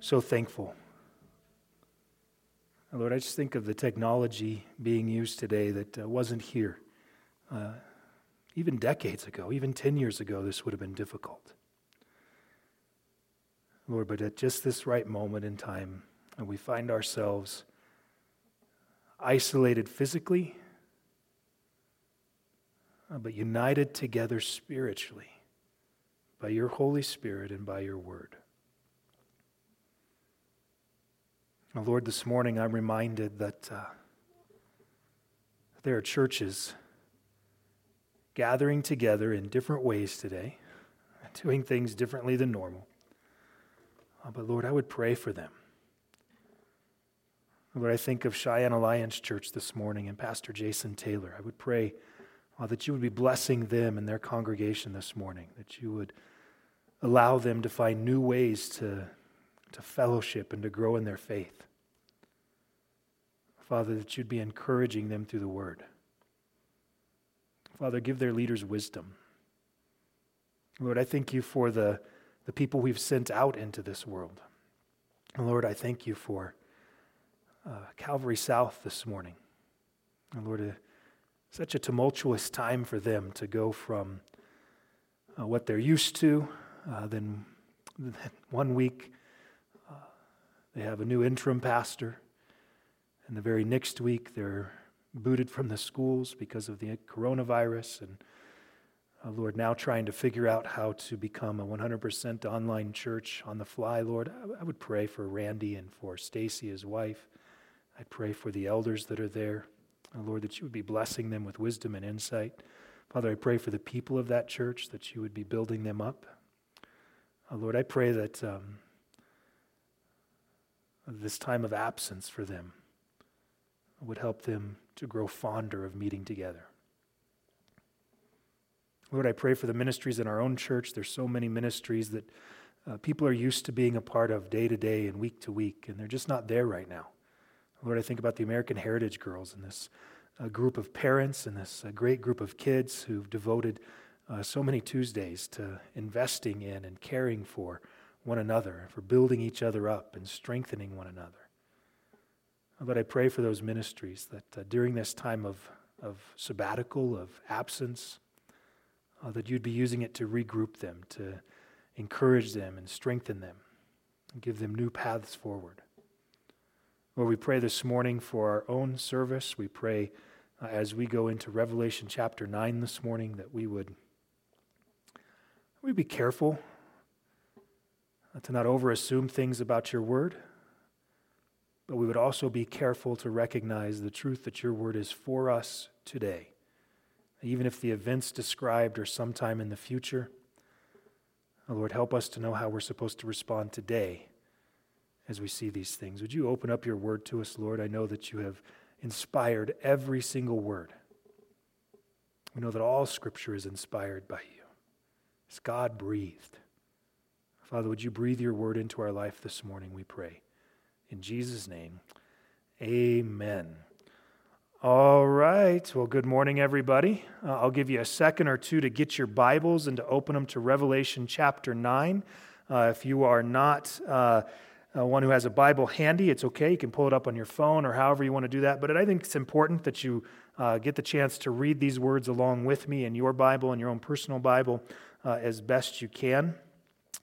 so thankful. Lord, I just think of the technology being used today that uh, wasn't here. Uh, even decades ago, even 10 years ago, this would have been difficult. Lord, but at just this right moment in time, and we find ourselves isolated physically, uh, but united together spiritually by your Holy Spirit and by your word. Lord, this morning I'm reminded that uh, there are churches gathering together in different ways today, doing things differently than normal. Uh, but Lord, I would pray for them. Lord, I think of Cheyenne Alliance Church this morning and Pastor Jason Taylor. I would pray uh, that you would be blessing them and their congregation this morning, that you would allow them to find new ways to, to fellowship and to grow in their faith. Father, that you'd be encouraging them through the word. Father, give their leaders wisdom. Lord, I thank you for the, the people we've sent out into this world. And Lord, I thank you for uh, Calvary South this morning. And Lord, uh, such a tumultuous time for them to go from uh, what they're used to, uh, then, then, one week they have a new interim pastor, and the very next week they're booted from the schools because of the coronavirus, and uh, Lord, now trying to figure out how to become a 100% online church on the fly, Lord, I, I would pray for Randy and for Stacy, his wife. I pray for the elders that are there. Oh, Lord, that you would be blessing them with wisdom and insight. Father, I pray for the people of that church that you would be building them up. Oh, Lord, I pray that um, this time of absence for them would help them to grow fonder of meeting together. Lord, I pray for the ministries in our own church. There's so many ministries that uh, people are used to being a part of day to day and week to week, and they're just not there right now. Lord, I think about the American Heritage Girls and this uh, group of parents and this uh, great group of kids who've devoted uh, so many Tuesdays to investing in and caring for one another, for building each other up and strengthening one another. But I pray for those ministries that uh, during this time of, of sabbatical, of absence, uh, that you'd be using it to regroup them, to encourage them and strengthen them, and give them new paths forward. Lord, we pray this morning for our own service. We pray uh, as we go into Revelation chapter 9 this morning that we would we be careful to not overassume things about your word, but we would also be careful to recognize the truth that your word is for us today. Even if the events described are sometime in the future, uh, Lord, help us to know how we're supposed to respond today as we see these things. Would you open up your word to us, Lord? I know that you have inspired every single word. We know that all scripture is inspired by you. It's God breathed. Father, would you breathe your word into our life this morning, we pray. In Jesus' name, amen. All right. Well, good morning, everybody. Uh, I'll give you a second or two to get your Bibles and to open them to Revelation chapter 9. Uh, if you are not. Uh, uh, one who has a Bible handy, it's okay. You can pull it up on your phone or however you want to do that. But I think it's important that you uh, get the chance to read these words along with me in your Bible and your own personal Bible uh, as best you can.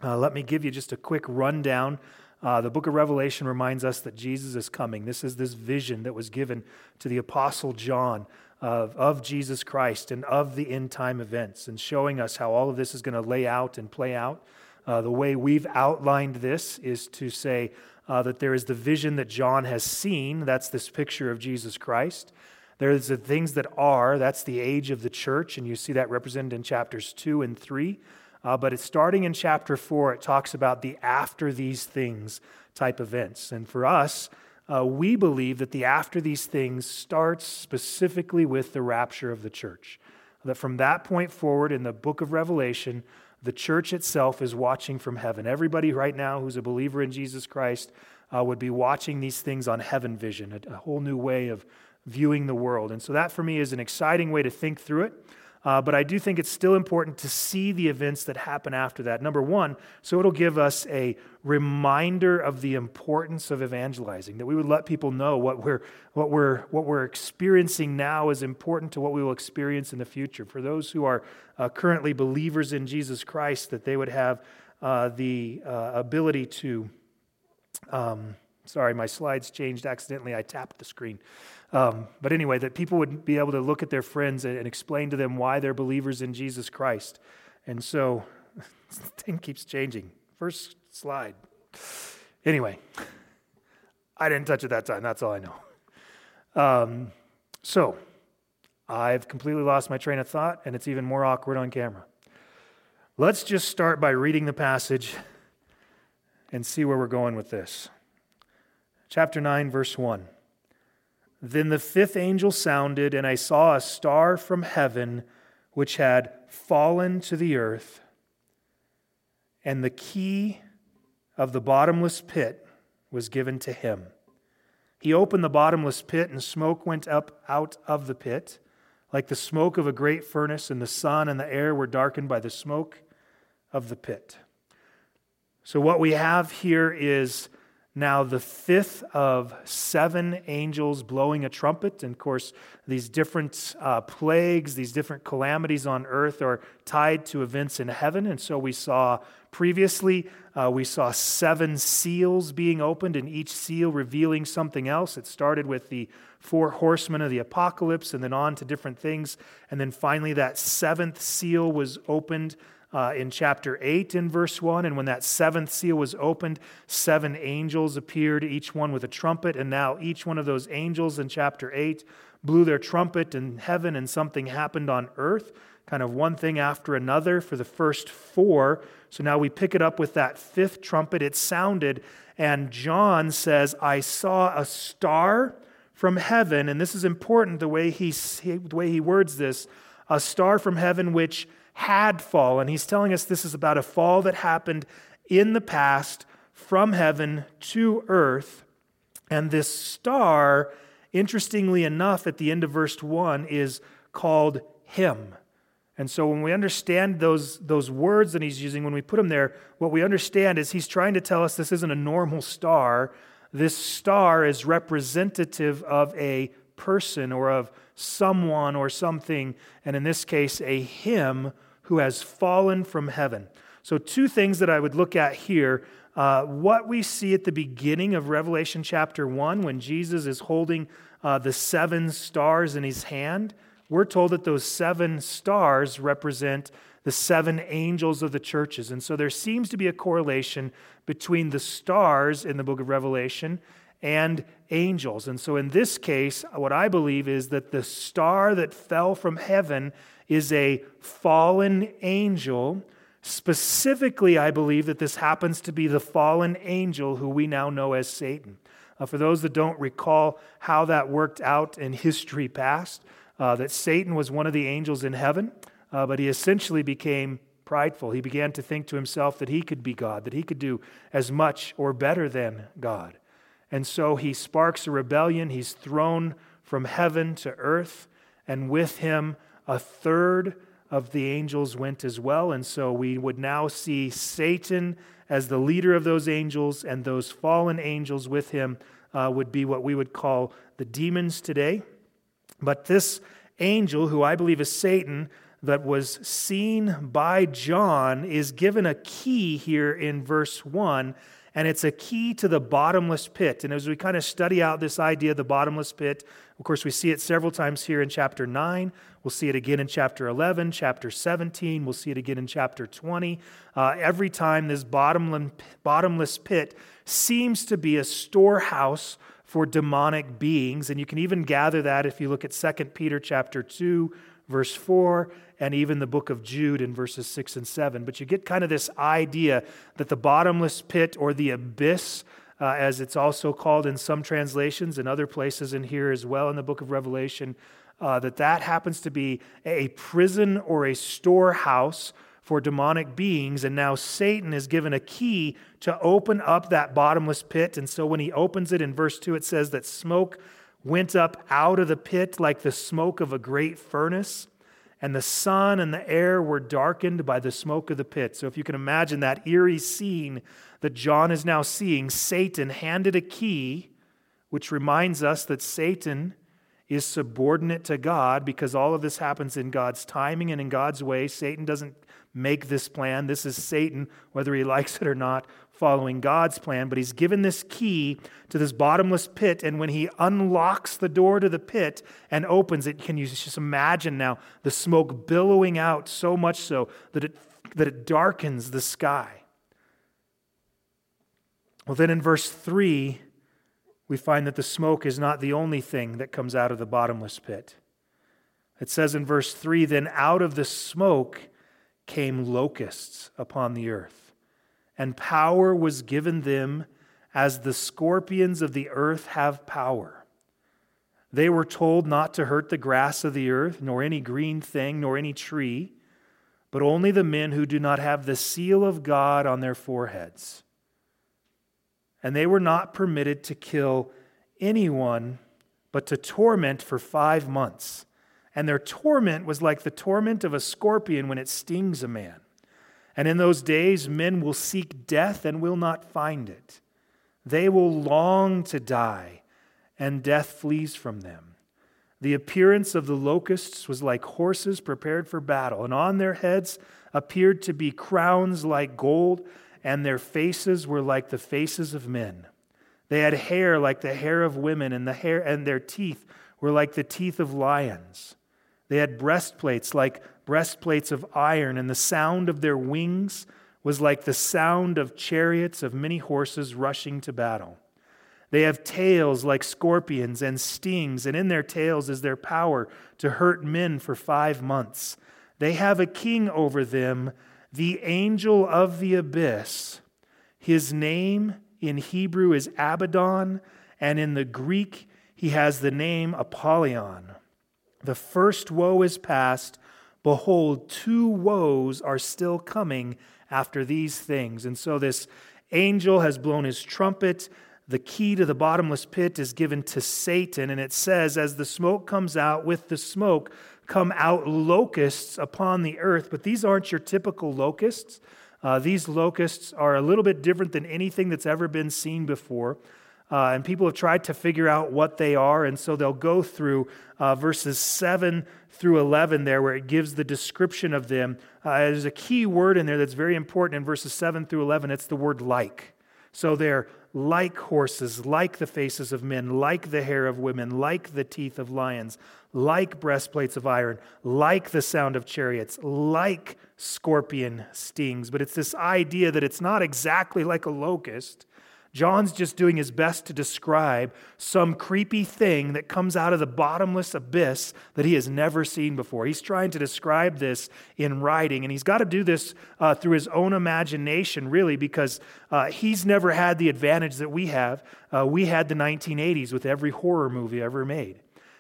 Uh, let me give you just a quick rundown. Uh, the book of Revelation reminds us that Jesus is coming. This is this vision that was given to the Apostle John of, of Jesus Christ and of the end time events, and showing us how all of this is going to lay out and play out. Uh, the way we've outlined this is to say uh, that there is the vision that John has seen. That's this picture of Jesus Christ. There's the things that are. That's the age of the church, and you see that represented in chapters 2 and 3. Uh, but it's starting in chapter 4, it talks about the after these things type events. And for us, uh, we believe that the after these things starts specifically with the rapture of the church. That from that point forward in the book of Revelation, the church itself is watching from heaven. Everybody right now who's a believer in Jesus Christ uh, would be watching these things on heaven vision, a, a, whole new way of viewing the world. And so that for me is an exciting way to think through it. Uh, but I do think it's still important to see the events that happen after that. Number one, so it'll give us a reminder of the importance of evangelizing, that we would let people know what we're, what we're, what we're experiencing now is important to what we will experience in the future. For those who are uh, currently believers in Jesus Christ, that they would have uh, the uh, ability to. Um, sorry, my slides changed accidentally. I tapped the screen. Um, but anyway, that people would be able to look at their friends and, and explain to them why they're believers in Jesus Christ. And so, the thing keeps changing. First slide. Anyway, I didn't touch it that time. That's all I know. Um, so, I've completely lost my train of thought, and it's even more awkward on camera. Let's just start by reading the passage and see where we're going with this. Chapter 9, verse 1. Then the fifth angel sounded, and I saw a star from heaven which had fallen to the earth, and the key of the bottomless pit was given to him. He opened the bottomless pit, and smoke went up out of the pit, like the smoke of a great furnace, and the sun and the air were darkened by the smoke of the pit. So, what we have here is now the fifth of seven angels blowing a trumpet. And of course, these different uh, plagues, these different calamities on earth are tied to events in heaven. And so we saw previously, uh, we saw seven seals being opened, and each seal revealing something else. It started with the four horsemen of the apocalypse, and then on to different things. And then finally, that seventh seal was opened uh, in chapter 8 in verse 1. And when that seventh seal was opened, seven angels appeared, each one with a trumpet. And now each one of those angels in chapter 8 blew their trumpet in heaven, and something happened on earth, kind of one thing after another for the first four. So now we pick it up with that fifth trumpet. It sounded, and John says, I saw a star from heaven. And this is important the way he, the way he words this a star from heaven which had fallen. He's telling us this is about a fall that happened in the past from heaven to earth. And this star, interestingly enough, at the end of verse 1, is called Him. And so when we understand those, those words that he's using, when we put them there, what we understand is he's trying to tell us this isn't a normal star. This star is representative of a person or of someone or something, and in this case, a him who has fallen from heaven. So, two things that I would look at here. Uh, what we see at the beginning of Revelation chapter 1, when Jesus is holding uh, the seven stars in his hand, we're told that those seven stars represent the seven angels of the churches. And so there seems to be a correlation between the stars in the book of Revelation and angels. And so in this case, what I believe is that the star that fell from heaven is a fallen angel. Specifically, I believe that this happens to be the fallen angel who we now know as Satan. Uh, for those that don't recall how that worked out in history past, uh, that Satan was one of the angels in heaven, uh, but he essentially became prideful. He began to think to himself that he could be God, that he could do as much or better than God. And so he sparks a rebellion. He's thrown from heaven to earth, and with him a third of the angels went as well. And so we would now see Satan as the leader of those angels, and those fallen angels with him uh, would be what we would call the demons today. But this angel, who I believe is Satan, that was seen by John, is given a key here in verse 1 and it's a key to the bottomless pit. And as we kind of study out this idea of the bottomless pit, of course, we see it several times here in chapter 9. We'll see it again in chapter 11, chapter 17. We'll see it again in chapter 20. Uh, every time this bottomless pit seems to be a storehouse for demonic beings. And you can even gather that if you look at 2 Peter chapter 2, verse 4, and even the book of Jude in verses 6 and 7. But you get kind of this idea that the bottomless pit or the abyss, uh, as it's also called in some translations and other places in here as well in the book of Revelation, uh, that that happens to be a prison or a storehouse for demonic beings. And now Satan is given a key to open up that bottomless pit. And so when he opens it in verse 2, it says that smoke went up out of the pit like the smoke of a great furnace. and the sun and the air were darkened by the smoke of the pit. So, if you can imagine that eerie scene that John is now seeing, Satan handed a key, which reminds us that Satan is subordinate to God because all of this happens in God's timing and in God's way. Satan doesn't make this plan. This is Satan, whether he likes it or not, following God's plan. But he's given this key to this bottomless pit. And when he unlocks the door to the pit and opens it, can you just imagine now the smoke billowing out so much so that it, that it darkens the sky? Well, then in verse 3, we find that the smoke is not the only thing that comes out of the bottomless pit. It says in verse 3 Then out of the smoke came locusts upon the earth, and power was given them as the scorpions of the earth have power. They were told not to hurt the grass of the earth, nor any green thing, nor any tree, but only the men who do not have the seal of God on their foreheads and they were not permitted to kill anyone, but to torment for five months. And their torment was like the torment of a scorpion when it stings a man. And in those days, men will seek death and will not find it. They will long to die, and death flees from them. The appearance of the locusts was like horses prepared for battle, and on their heads appeared to be crowns like gold and their faces were like the faces of men. They had hair like the hair of women, and the hair and their teeth were like the teeth of lions. They had breastplates like breastplates of iron, and the sound of their wings was like the sound of chariots of many horses rushing to battle. They have tails like scorpions and stings, and in their tails is their power to hurt men for five months. They have a king over them the angel of the abyss. His name in Hebrew is Abaddon, and in the Greek, he has the name Apollyon. The first woe is past. Behold, two woes are still coming after these things. And so this angel has blown his trumpet. The key to the bottomless pit is given to Satan. And it says, as the smoke comes out, with the smoke come out locusts upon the earth, but these aren't your typical locusts. Uh, these locusts are a little bit different than anything that's ever been seen before. Uh, and people have tried to figure out what they are, and so they'll go through uh, verses 7 through 11 there, where it gives the description of them. Uh, there's a key word in there that's very important in verses 7 through 11. It's the word like. So they're like horses, like the faces of men, like the hair of women, like the teeth of lions, like breastplates of iron, like the sound of chariots, like scorpion stings. But it's this idea that it's not exactly like a locust, John's just doing his best to describe some creepy thing that comes out of the bottomless abyss that he has never seen before. He's trying to describe this in writing, and he's got to do this uh, through his own imagination, really, because uh, he's never had the advantage that we have. Uh, we had the 1980s with every horror movie ever made.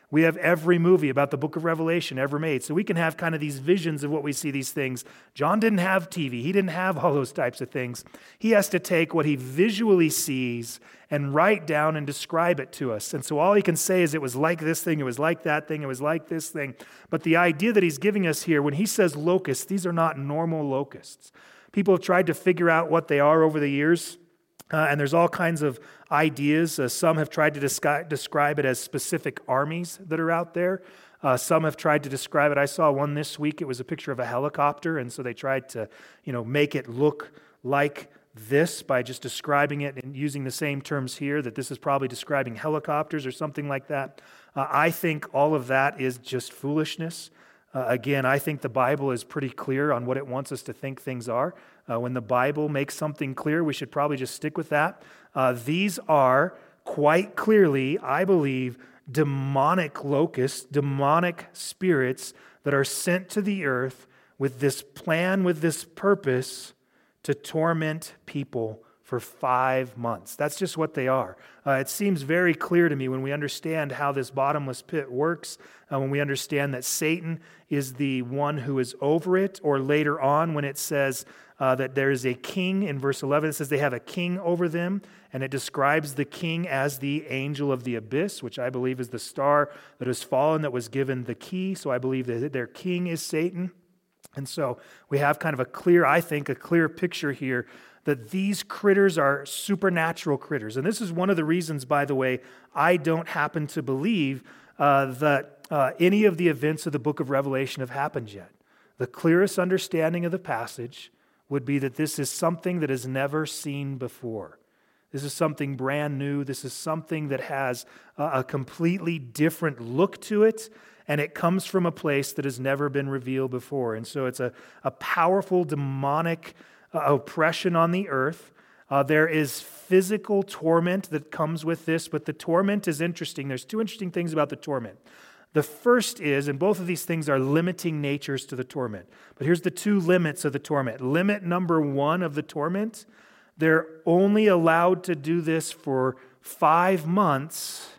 We have every movie about the book of Revelation ever made. So we can have kind of these visions of what we see these things. John didn't have TV, he didn't have all those types of things. He has to take what he visually sees and write down and describe it to us. And so all he can say is it was like this thing, it was like that thing, it was like this thing. But the idea that he's giving us here, when he says locusts, these are not normal locusts. People have tried to figure out what they are over the years. Uh, and there's all kinds of ideas. Uh, some have tried to descri- describe it as specific armies that are out there. Uh, some have tried to describe it. I saw one this week. It was a picture of a helicopter, and so they tried to, you know, make it look like this by just describing it and using the same terms here. That this is probably describing helicopters or something like that. Uh, I think all of that is just foolishness. Uh, again, I think the Bible is pretty clear on what it wants us to think things are. Uh, when the Bible makes something clear, we should probably just stick with that. Uh, these are quite clearly, I believe, demonic locusts, demonic spirits that are sent to the earth with this plan, with this purpose to torment people for five months. That's just what they are. Uh, it seems very clear to me when we understand how this bottomless pit works, uh, when we understand that Satan is the one who is over it, or later on when it says uh, that there is a king in verse 11, it says they have a king over them, and it describes the king as the angel of the abyss, which I believe is the star that has fallen that was given the key. So I believe that their king is Satan. And so we have kind of a clear, I think, a clear picture here that these critters are supernatural critters. And this is one of the reasons, by the way, I don't happen to believe uh, that uh, any of the events of the book of Revelation have happened yet. The clearest understanding of the passage would be that this is something that is never seen before. This is something brand new. This is something that has a, completely different look to it, and it comes from a place that has never been revealed before. And so it's a, a powerful demonic uh, oppression on the earth. Uh, there is physical torment that comes with this, but the torment is interesting. There's two interesting things about the torment. The first is, and both of these things are limiting natures to the torment. But here's the two limits of the torment. Limit number one of the torment they're only allowed to do this for five months,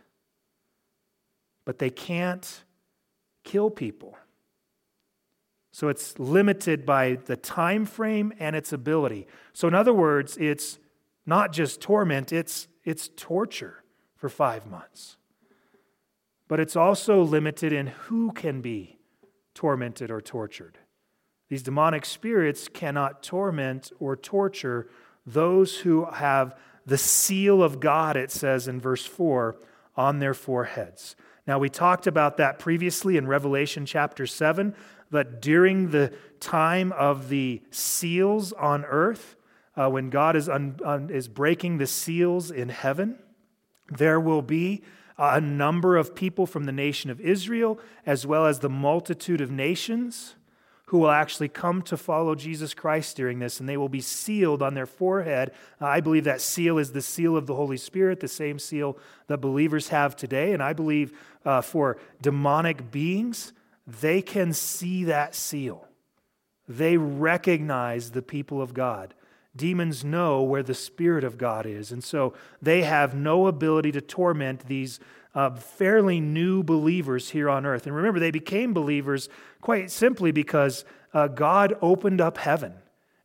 but they can't kill people. So it's limited by the time frame and its ability. So in other words, it's not just torment, it's it's torture for 5 months. But it's also limited in who can be tormented or tortured. These demonic spirits cannot torment or torture those who have the seal of God, it says in verse 4, on their foreheads. Now, we talked about that previously in Revelation chapter 7 that during the time of the seals on earth, uh, when God is, un, un, is breaking the seals in heaven, there will be a number of people from the nation of Israel, as well as the multitude of nations, who will actually come to follow Jesus Christ during this, and they will be sealed on their forehead. Uh, I believe that seal is the seal of the Holy Spirit, the same seal that believers have today. And I believe uh, for demonic beings, they can see that seal. They recognize the people of God. Demons know where the Spirit of God is. And so they have no ability to torment these uh, fairly new believers here on earth. And remember, they became believers quite simply because uh, God opened up heaven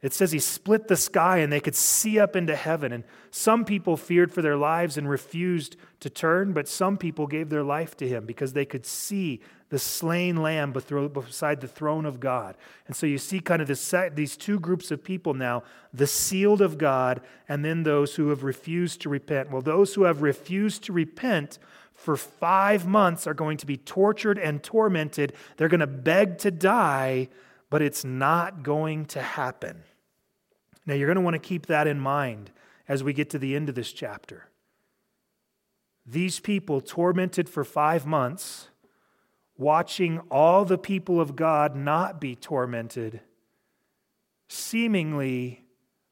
it says he split the sky and they could see up into heaven. And some people feared for their lives and refused to turn, but some people gave their life to him because they could see the slain lamb beside the throne of God. And so you see kind of these two groups of people now the sealed of God and then those who have refused to repent. Well, those who have refused to repent for five months are going to be tortured and tormented. They're going to beg to die, but it's not going to happen. Now, you're going to want to keep that in mind as we get to the end of this chapter. These people, tormented for five months, watching all the people of God not be tormented, seemingly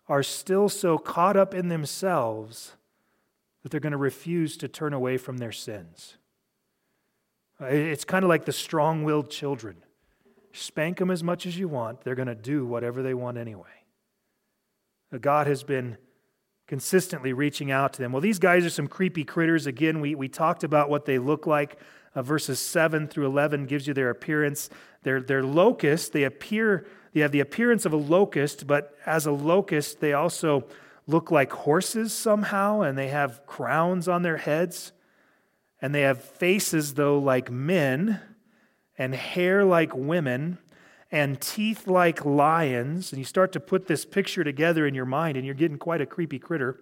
are still so caught up in themselves that they're going to refuse to turn away from their sins. It's kind of like the strong willed children. Spank them as much as you want, they're going to do whatever they want anyway. Uh, God has been consistently reaching out to them. Well, these guys are some creepy critters. Again, we, we talked about what they look like. Uh, verses 7 through 11 gives you their appearance. They're, they're locusts. They appear, they have the appearance of a locust, but as a locust, they also look like horses somehow, and they have crowns on their heads. And they have faces, though, like men, and hair like women and teeth like lions. And you start to put this picture together in your mind, and you're getting quite a creepy critter.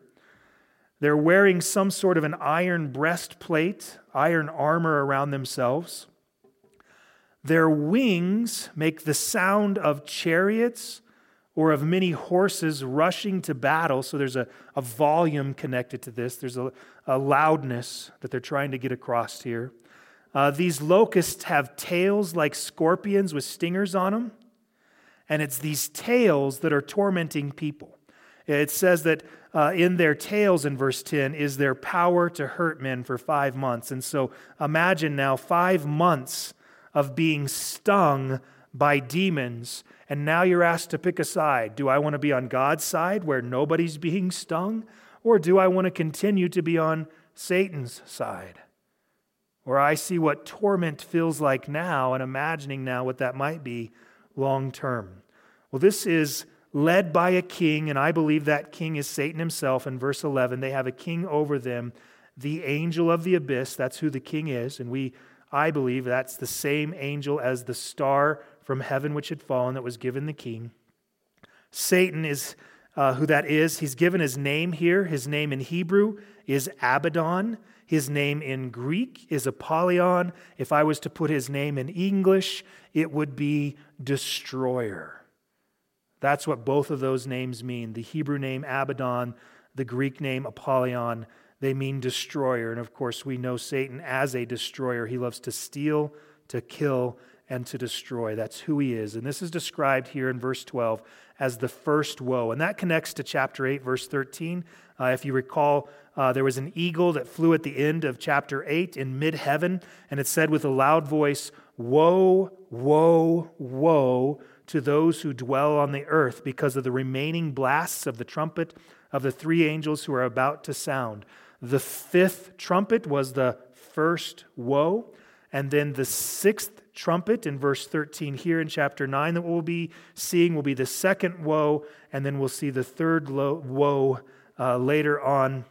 They're wearing some sort of an iron breastplate, iron armor around themselves. Their wings make the sound of chariots or of many horses rushing to battle. So there's a, a volume connected to this, there's a, a loudness that they're trying to get across here. Uh, these locusts have tails like scorpions with stingers on them, and it's these tails that are tormenting people. It says that uh, in their tails, in verse 10, is their power to hurt men for five months. And so imagine now five months of being stung by demons And now you're asked to pick a side. Do I want to be on God's side where nobody's being stung? Or do I want to continue to be on Satan's side? Where I see what torment feels like now and imagining now what that might be long term. Well, this is led by a king, and I believe that king is Satan himself. In verse 11, they have a king over them, the angel of the abyss. That's who the king is. And we, I believe, that's the same angel as the star from heaven which had fallen that was given the king. Satan is uh, who that is. He's given his name here. His name in Hebrew is Abaddon. His name in Greek is Apollyon. If I was to put his name in English, it would be Destroyer. That's what both of those names mean. The Hebrew name Abaddon, the Greek name Apollyon, they mean destroyer. And of course, we know Satan as a destroyer. He loves to steal, to kill, and to destroy. That's who he is. And this is described here in verse 12 as the first woe. And that connects to chapter 8, verse 13. Uh, if you recall, uh, there was an eagle that flew at the end of chapter 8 in mid heaven, and it said with a loud voice, Woe, woe, woe to those who dwell on the earth because of the remaining blasts of the trumpet of the three angels who are about to sound. The fifth trumpet was the first woe. And then the sixth trumpet in verse 13 here in chapter 9 that we'll be seeing will be the second woe. And then we'll see the third woe uh, later on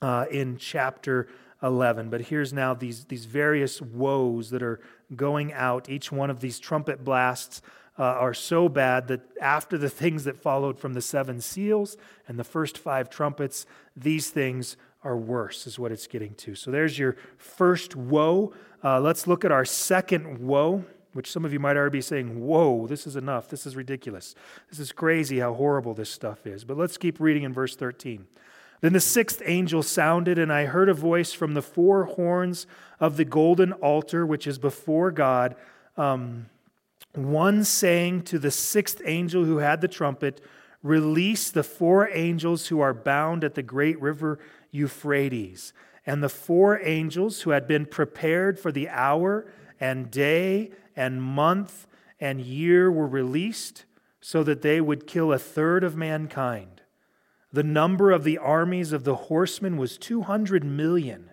uh, in chapter 11. But here's now these, these various woes that are going out. Each one of these trumpet blasts uh, are so bad that after the things that followed from the seven seals and the first five trumpets, these things are worse, is what it's getting to. So there's your first woe. Uh, let's look at our second woe, which some of you might already be saying, Whoa, this is enough. This is ridiculous. This is crazy how horrible this stuff is. But let's keep reading in verse 13. Then the sixth angel sounded, and I heard a voice from the four horns of the golden altar, which is before God. Um, one saying to the sixth angel who had the trumpet, Release the four angels who are bound at the great river Euphrates. And the four angels who had been prepared for the hour and day and month and year were released so that they would kill a third of mankind. The number of the armies of the horsemen was 200 million.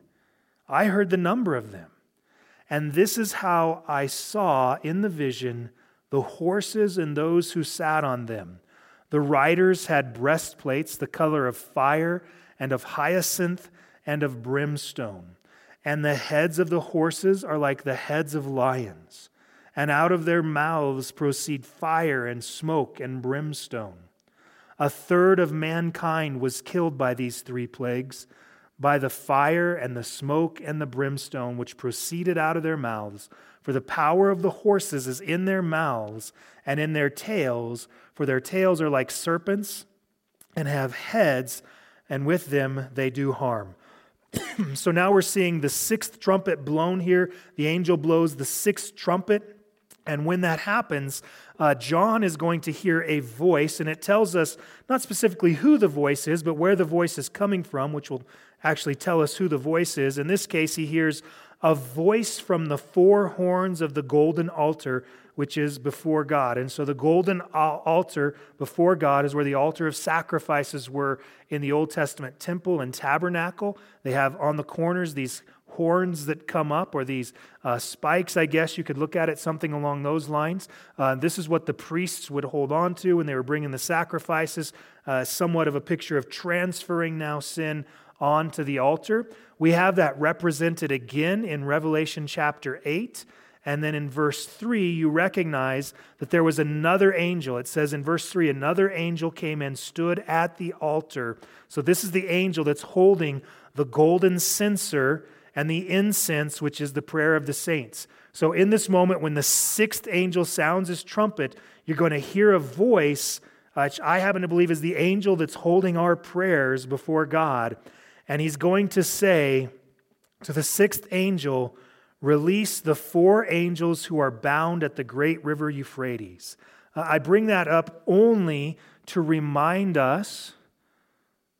I heard the number of them. And this is how I saw in the vision the horses and those who sat on them. The riders had breastplates the color of fire and of hyacinth and of brimstone. And the heads of the horses are like the heads of lions. And out of their mouths proceed fire and smoke and brimstone. A third of mankind was killed by these three plagues by the fire and the smoke and the brimstone which proceeded out of their mouths. For the power of the horses is in their mouths and in their tails, for their tails are like serpents and have heads, and with them they do harm. so now we're seeing the sixth trumpet blown here. The angel blows the sixth trumpet. And when that happens, uh, John is going to hear a voice, and it tells us not specifically who the voice is, but where the voice is coming from, which will actually tell us who the voice is. In this case, he hears a voice from the four horns of the golden altar, which is before God. And so the golden altar before God is where the altar of sacrifices were in the Old Testament temple and tabernacle. They have on the corners these horns that come up, or these uh, spikes, I guess you could look at it, something along those lines. Uh, this is what the priests would hold on to when they were bringing the sacrifices, uh, somewhat of a picture of transferring now sin onto the altar. We have that represented again in Revelation chapter 8. And then in verse 3, you recognize that there was another angel. It says in verse 3, another angel came and stood at the altar. So this is the angel that's holding the golden censer and the incense, which is the prayer of the saints. So in this moment, when the sixth angel sounds his trumpet, you're going to hear a voice, which I happen to believe is the angel that's holding our prayers before God. And he's going to say to the sixth angel, Release the four angels who are bound at the great river Euphrates. Uh, I bring that up only to remind us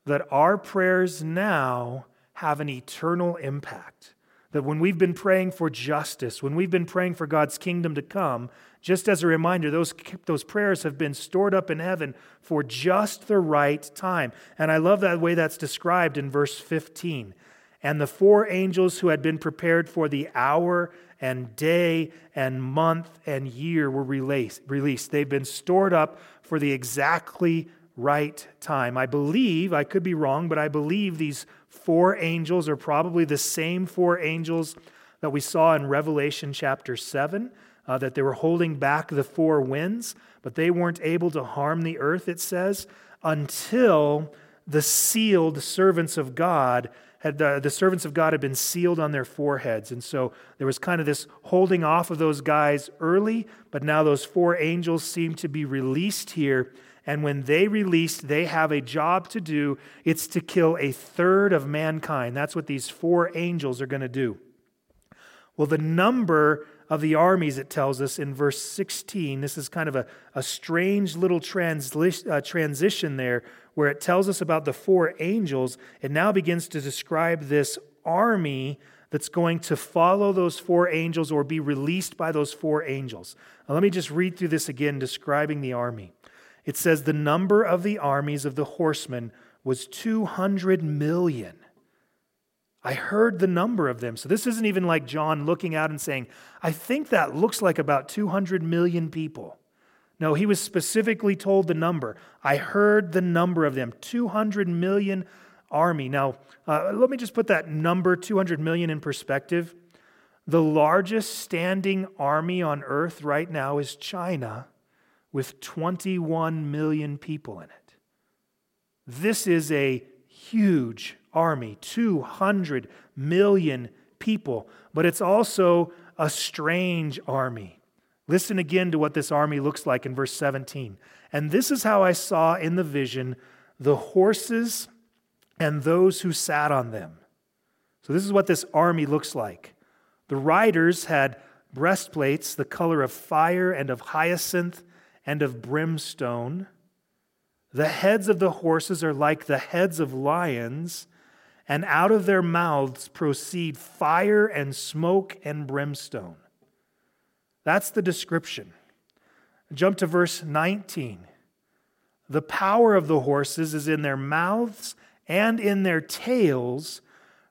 that our prayers now have an eternal impact that when we've been praying for justice, when we've been praying for God's kingdom to come, just as a reminder, those, those prayers have been stored up in heaven for just the right time. And I love that way that's described in verse 15. And the four angels who had been prepared for the hour and day and month and year were released. released. They've been stored up for the exactly right time. I believe, I could be wrong, but I believe these four angels are probably the same four angels that we saw in Revelation chapter 7, uh, that they were holding back the four winds, but they weren't able to harm the earth, it says, until the sealed servants of God had the, the servants of God had been sealed on their foreheads. And so there was kind of this holding off of those guys early, but now those four angels seem to be released here and when they released, they have a job to do. It's to kill a third of mankind. That's what these four angels are going to do. Well, the number of the armies, it tells us in verse 16, this is kind of a, a strange little transli- uh, transition there where it tells us about the four angels. It now begins to describe this army that's going to follow those four angels or be released by those four angels. Now, let me just read through this again, describing the army. It says the number of the armies of the horsemen was 200 million. I heard the number of them. So this isn't even like John looking out and saying, I think that looks like about 200 million people. No, he was specifically told the number. I heard the number of them 200 million army. Now, uh, let me just put that number 200 million in perspective. The largest standing army on earth right now is China with 21 million people in it. This is a huge army, 200 million people, but it's also a strange army. Listen again to what this army looks like in verse 17. And this is how I saw in the vision the horses and those who sat on them. So, this is what this army looks like. The riders had breastplates the color of fire and of hyacinth and of brimstone. The heads of the horses are like the heads of lions, and out of their mouths proceed fire and smoke and brimstone. That's the description. Jump to verse 19. The power of the horses is in their mouths and in their tails,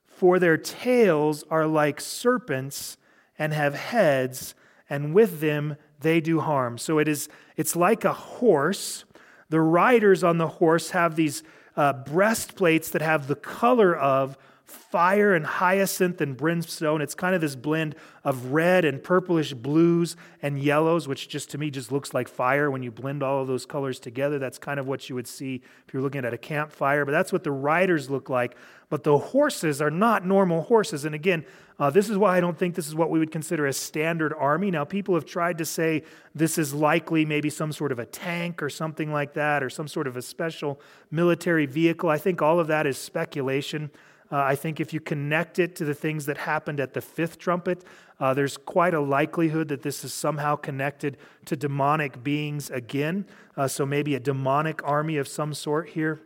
for their tails are like serpents and have heads, and with them they do harm. So it is, it's like a horse. The riders on the horse have these uh, breastplates that have the color of fire and hyacinth and brimstone. It's kind of this blend of red and purplish blues and yellows, which just to me just looks like fire when you blend all of those colors together. That's kind of what you would see if you're looking at a campfire. But that's what the riders look like. But the horses are not normal horses. And again, uh, this is why I don't think this is what we would consider a standard army. Now, people have tried to say this is likely maybe some sort of a tank or something like that, or some sort of a special military vehicle. I think all of that is speculation. Uh, I think if you connect it to the things that happened at the fifth trumpet, uh, there's quite a likelihood that this is somehow connected to demonic beings again. Uh, so maybe a demonic army of some sort here.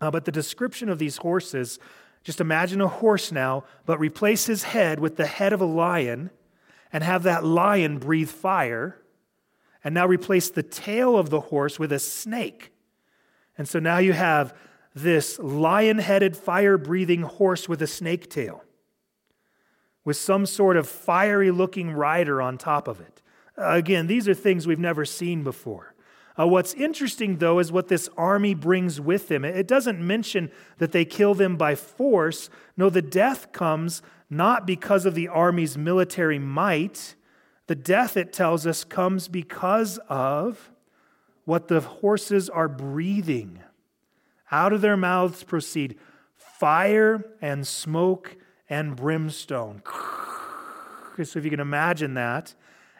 Uh, but the description of these horses, just imagine a horse now, but replace his head with the head of a lion and have that lion breathe fire. And now replace the tail of the horse with a snake. And so now you have this lion headed, fire breathing horse with a snake tail, with some sort of fiery looking rider on top of it. Again, these are things we've never seen before. Uh, what's interesting, though, is what this army brings with them. It doesn't mention that they kill them by force. No, the death comes not because of the army's military might. The death, it tells us, comes because of what the horses are breathing. Out of their mouths proceed fire and smoke and brimstone. So, if you can imagine that,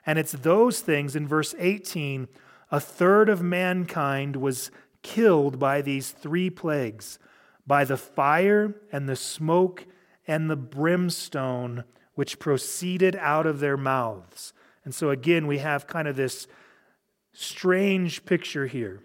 and it's those things in verse 18 a third of mankind was killed by these three plagues by the fire and the smoke and the brimstone which proceeded out of their mouths. And so, again, we have kind of this strange picture here.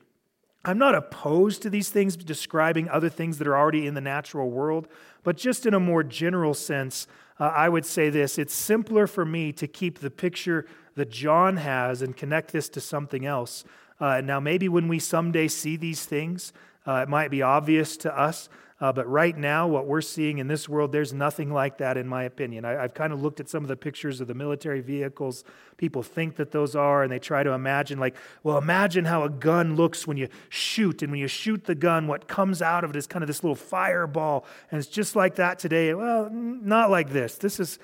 I'm not opposed to these things describing other things that are already in the natural world, but just in a more general sense, uh, I would say this it's simpler for me to keep the picture that John has and connect this to something else. Uh, now, maybe when we someday see these things, uh, it might be obvious to us. Uh, but right now, what we're seeing in this world, there's nothing like that, in my opinion. I, have kind of looked at some of the pictures of the military vehicles people think that those are, and they try to imagine, like, well, imagine how a gun looks when you shoot. And when you shoot the gun, what comes out of it is kind of this little fireball. And it's just like that today. Well, not like this. This is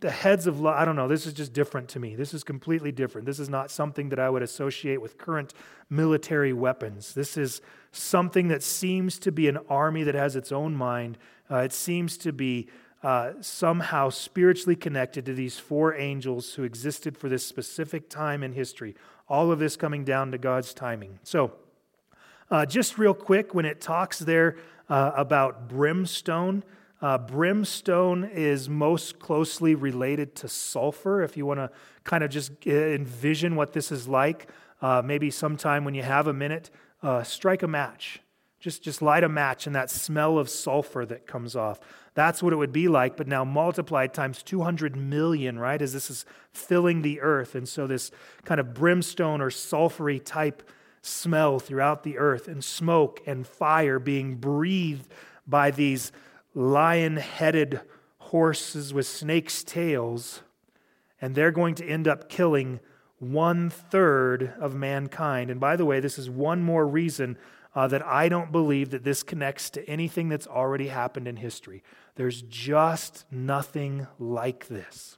the heads of I don't know, this is just different to me. This is completely different. This is not something that I would associate with current military weapons. This is something that seems to be an army that has its own mind. Uh, it seems to be uh, somehow spiritually connected to these four angels who existed for this specific time in history. All of this coming down to God's timing. So, uh, just real quick, when it talks there uh, about brimstone, uh, brimstone is most closely related to sulfur. If you want to kind of just envision what this is like, uh, maybe sometime when you have a minute, uh, strike a match. Just, just light a match and that smell of sulfur that comes off. That's what it would be like, but now multiplied times 200 million, right? As this is filling the earth. And so this kind of brimstone or sulfury type smell throughout the earth and smoke and fire being breathed by these lion headed horses with snakes' tails, and they're going to end up killing one third of mankind. And by the way, this is one more reason uh, that I don't believe that this connects to anything that's already happened in history. There's just nothing like this.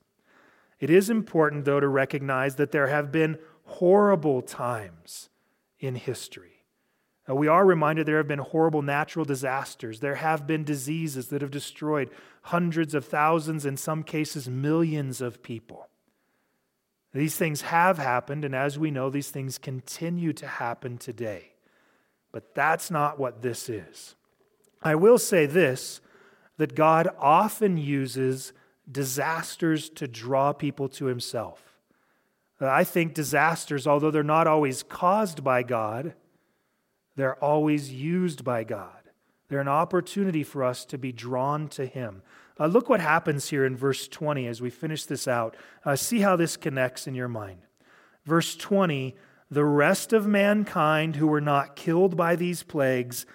It is important, though, to recognize that there have been horrible times in history. We are reminded there have been horrible natural disasters. There have been diseases that have destroyed hundreds of thousands, in some cases, millions of people. These things have happened, and as we know, these things continue to happen today. But that's not what this is. I will say this that God often uses disasters to draw people to Himself. I think disasters, although they're not always caused by God, they're always used by God. They're an opportunity for us to be drawn to Him. Uh, look what happens here in verse 20 as we finish this out. Uh, see how this connects in your mind. Verse 20 The rest of mankind who were not killed by these plagues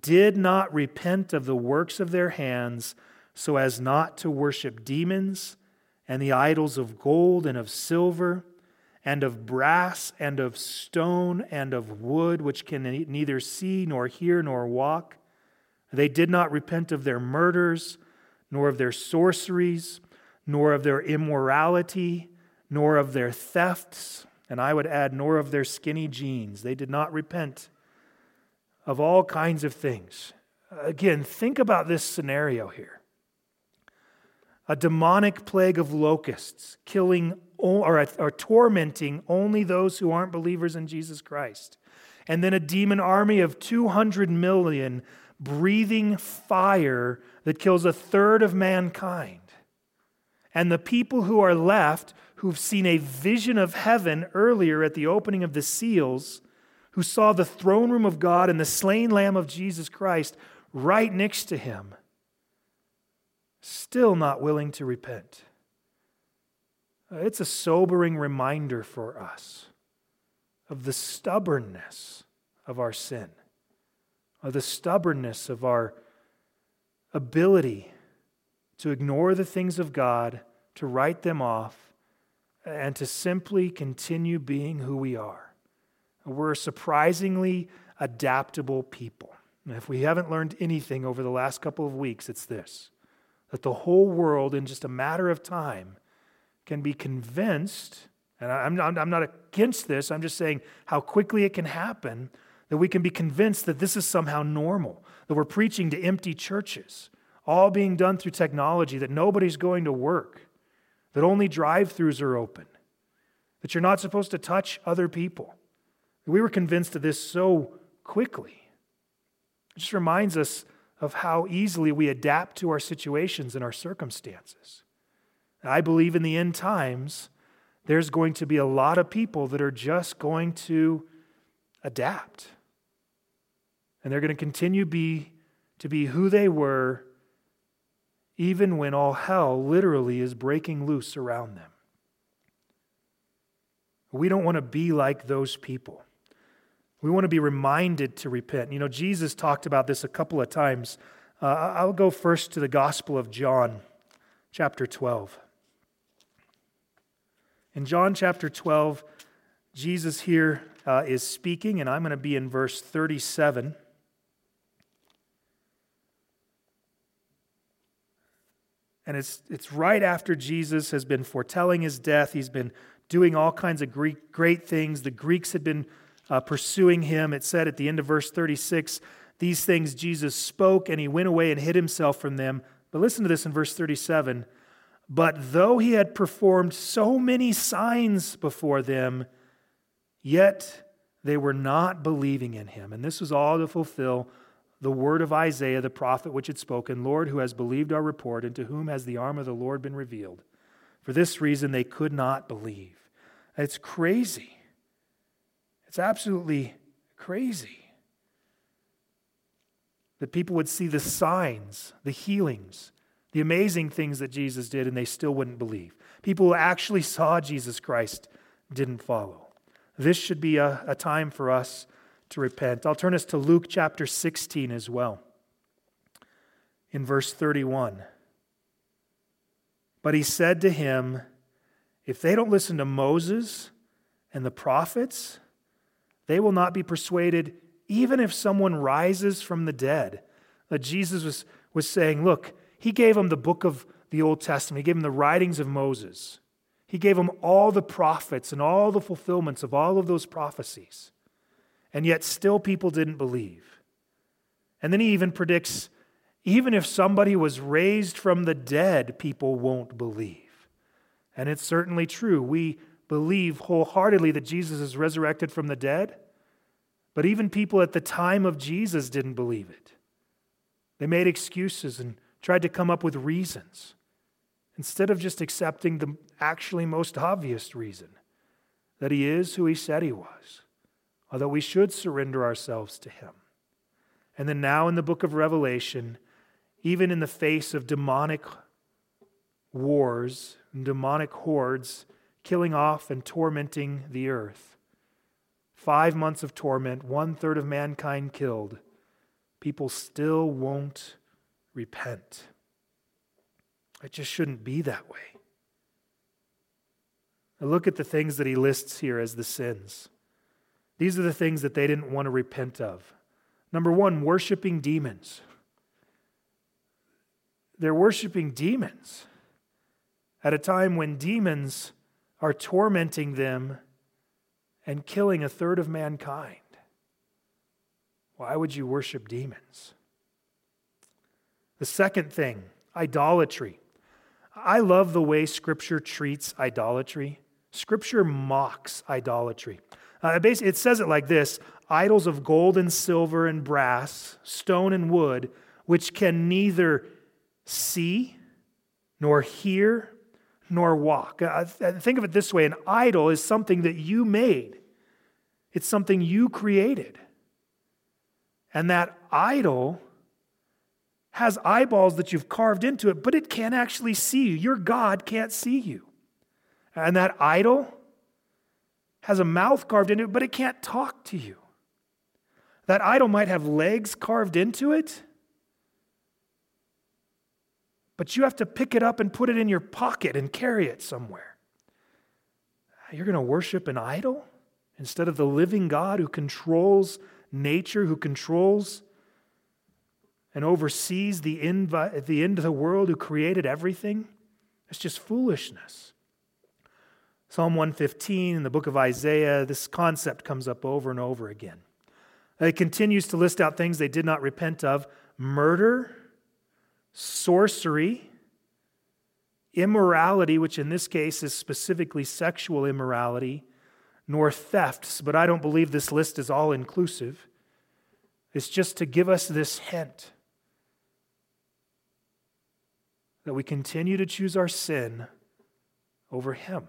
did not repent of the works of their hands so as not to worship demons and the idols of gold and of silver and of brass and of stone and of wood, which can neither see nor hear nor walk. They did not repent of their murders, nor of their sorceries, nor of their immorality, nor of their thefts, and I would add, nor of their skinny jeans. They did not repent of all kinds of things. Again, think about this scenario here a demonic plague of locusts killing or, or tormenting only those who aren't believers in Jesus Christ. And then a demon army of 200 million breathing fire that kills a third of mankind. And the people who are left, who've seen a vision of heaven earlier at the opening of the seals, who saw the throne room of God and the slain Lamb of Jesus Christ right next to him, still not willing to repent. Uh, it's a sobering reminder for us of the stubbornness of our sin, of the stubbornness of our ability to ignore the things of God, to write them off, and to simply continue being who we are. We're a surprisingly adaptable people. If we haven't learned anything over the last couple of weeks, it's this that the whole world, in just a matter of time, can be convinced, and I'm not, I'm not against this, I'm just saying how quickly it can happen, that we can be convinced that this is somehow normal, that we're preaching to empty churches, all being done through technology, that nobody's going to work, that only drive throughs are open, that you're not supposed to touch other people. We were convinced of this so quickly. It just reminds us of how easily we adapt to our situations and our circumstances. I believe in the end times, there's going to be a lot of people that are just going to adapt. And they're going to continue be, to be who they were even when all hell literally is breaking loose around them. We don't want to be like those people. We want to be reminded to repent. You know, Jesus talked about this a couple of times. Uh, I'll go first to the Gospel of John, chapter 12. In John chapter 12, Jesus here uh, is speaking, and I'm going to be in verse 37. And it's, it's right after Jesus has been foretelling his death. He's been doing all kinds of Greek, great things. The Greeks had been uh, pursuing him. It said at the end of verse 36 these things Jesus spoke, and he went away and hid himself from them. But listen to this in verse 37 But though he had performed so many signs before them, yet they were not believing in him. And this was all to fulfill the word of Isaiah the prophet, which had spoken Lord, who has believed our report, and to whom has the arm of the Lord been revealed? For this reason, they could not believe. It's crazy. It's absolutely crazy that people would see the signs, the healings, the amazing things that Jesus did, and they still wouldn't believe. People who actually saw Jesus Christ didn't follow. This should be a, a time for us to repent. I'll turn us to Luke chapter 16 as well, in verse 31. But he said to him, If they don't listen to Moses and the prophets, they will not be persuaded, even if someone rises from the dead. That Jesus was, was saying, Look, he gave them the book of the Old Testament, he gave them the writings of Moses, he gave them all the prophets and all the fulfillments of all of those prophecies. And yet, still, people didn't believe. And then he even predicts even if somebody was raised from the dead, people won't believe. And it's certainly true. We believe wholeheartedly that Jesus is resurrected from the dead, but even people at the time of Jesus didn't believe it. They made excuses and tried to come up with reasons instead of just accepting the actually most obvious reason that he is who he said he was, although we should surrender ourselves to him. And then now in the book of Revelation, even in the face of demonic wars and demonic hordes killing off and tormenting the earth. Five months of torment, one third of mankind killed. People still won't repent. It just shouldn't be that way. Now look at the things that he lists here as the sins. These are the things that they didn't want to repent of. Number one, worshiping demons. They're worshiping demons at a time when demons are tormenting them and killing a third of mankind. Why would you worship demons? The second thing, idolatry. I love the way Scripture treats idolatry. Scripture mocks idolatry. Uh, it says it like this idols of gold and silver and brass, stone and wood, which can neither see, nor hear, nor walk. Uh, think of it this way an idol is something that you made, it's something you created. And that idol has eyeballs that you've carved into it, but it can't actually see you. Your God can't see you. And that idol has a mouth carved into it, but it can't talk to you. That idol might have legs carved into it, but you have to pick it up and put it in your pocket and carry it somewhere. You're going to worship an idol instead of the living God who controls nature, who controls and oversees the end, the end of the world, who created everything. It's just foolishness. Psalm 115 in the book of Isaiah, this concept comes up over and over again. It continues to list out things they did not repent of murder, sorcery, immorality, which in this case is specifically sexual immorality, nor thefts, but I don't believe this list is all inclusive. It's just to give us this hint that we continue to choose our sin over Him.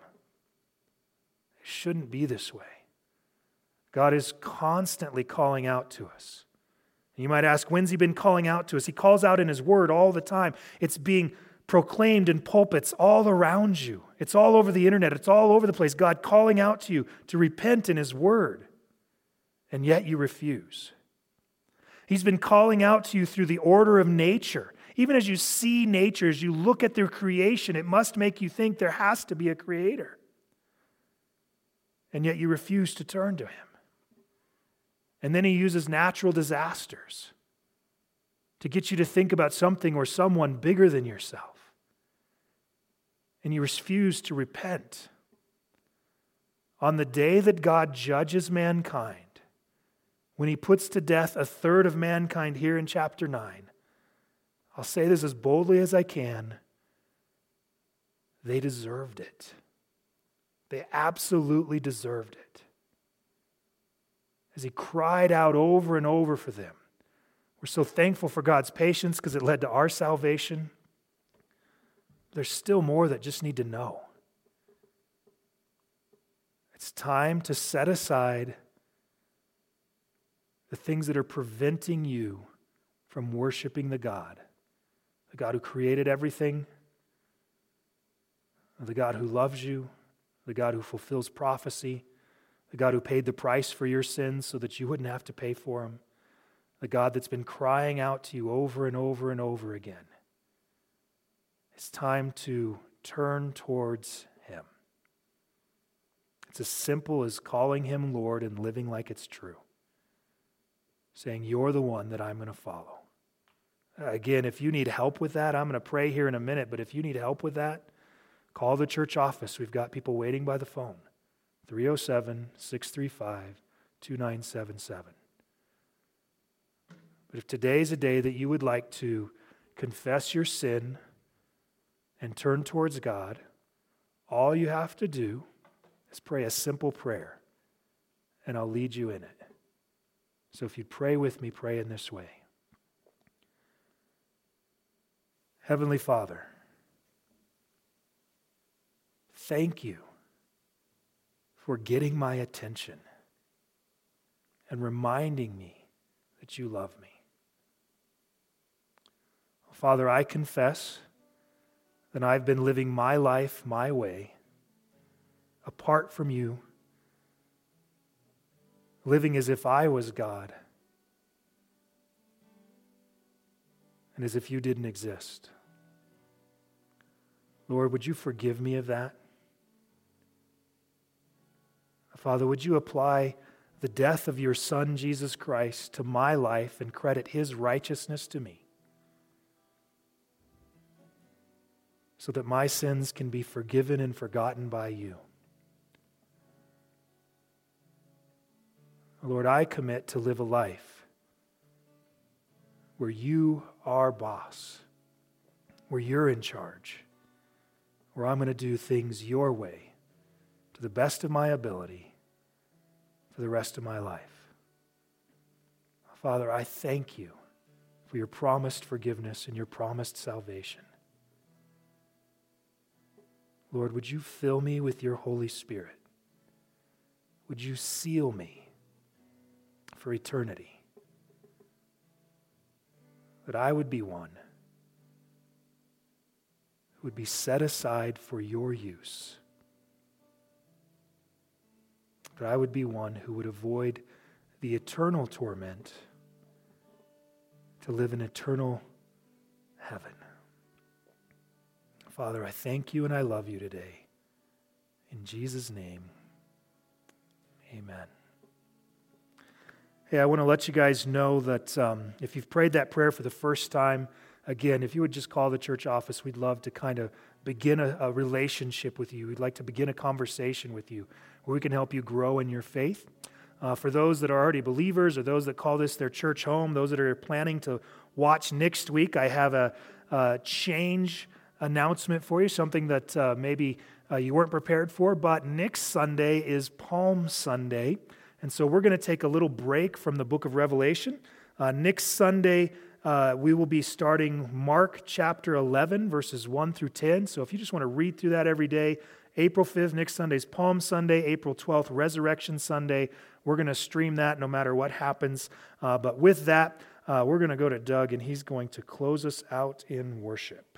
It shouldn't be this way. God is constantly calling out to us. You might ask, when's he been calling out to us? He calls out in his word all the time. It's being proclaimed in pulpits all around you. It's all over the internet. It's all over the place. God calling out to you to repent in his word. And yet you refuse. He's been calling out to you through the order of nature. Even as you see nature, as you look at their creation, it must make you think there has to be a creator. And yet you refuse to turn to him. And then he uses natural disasters to get you to think about something or someone bigger than yourself. And you refuse to repent. On the day that God judges mankind, when he puts to death a third of mankind here in chapter 9, I'll say this as boldly as I can. They deserved it. They absolutely deserved it as he cried out over and over for them. We're so thankful for God's patience because it led to our salvation. There's still more that just need to know. It's time to set aside the things that are preventing you from worshiping the God, the God who created everything, the God who loves you, the God who fulfills prophecy, the God who paid the price for your sins so that you wouldn't have to pay for them, the God that's been crying out to you over and over and over again. It's time to turn towards Him. It's as simple as calling Him Lord and living like it's true, saying, You're the one that I'm going to follow. Again, if you need help with that, I'm going to pray here in a minute, but if you need help with that, call the church office. We've got people waiting by the phone. 307 635 2977. But if today is a day that you would like to confess your sin and turn towards God, all you have to do is pray a simple prayer, and I'll lead you in it. So if you pray with me, pray in this way Heavenly Father, thank you for getting my attention and reminding me that you love me. Father, I confess that I've been living my life my way, apart from you, living as if I was God and as if you didn't exist. Lord, would you forgive me of that? Father, would you apply the death of your Son, Jesus Christ, to my life and credit his righteousness to me? So that my sins can be forgiven and forgotten by you. Lord, I commit to live a life where you are boss, where you're in charge, where I'm going to do things your way to the best of my ability for the rest of my life. Father, I thank you for your promised forgiveness and your promised salvation. Lord, would you fill me with your Holy Spirit? Would you seal me for eternity? That I would be one who would be set aside for your use that I would be one who would avoid the eternal torment to live in eternal heaven. Father, I thank you and I love you today. In Jesus' name, amen. Hey, I want to let you guys know that um, if you've prayed that prayer for the first time, again, if you would just call the church office, we'd love to kind of begin a, a relationship with you. We'd like to begin a conversation with you where we can help you grow in your faith. Uh, for those that are already believers or those that call this their church home, those that are planning to watch next week, I have a, a change announcement for you, something that uh, maybe uh, you weren't prepared for. But next Sunday is Palm Sunday. And so we're going to take a little break from the book of Revelation. Uh, next Sunday, uh, we will be starting Mark chapter 11, verses 1 through 10. So if you just want to read through that every day, April 5th, next Sunday is Palm Sunday. April 12th, Resurrection Sunday. We're going to stream that no matter what happens. Uh, but with that, Uh, we're going to go to Doug, and he's going to close us out in worship.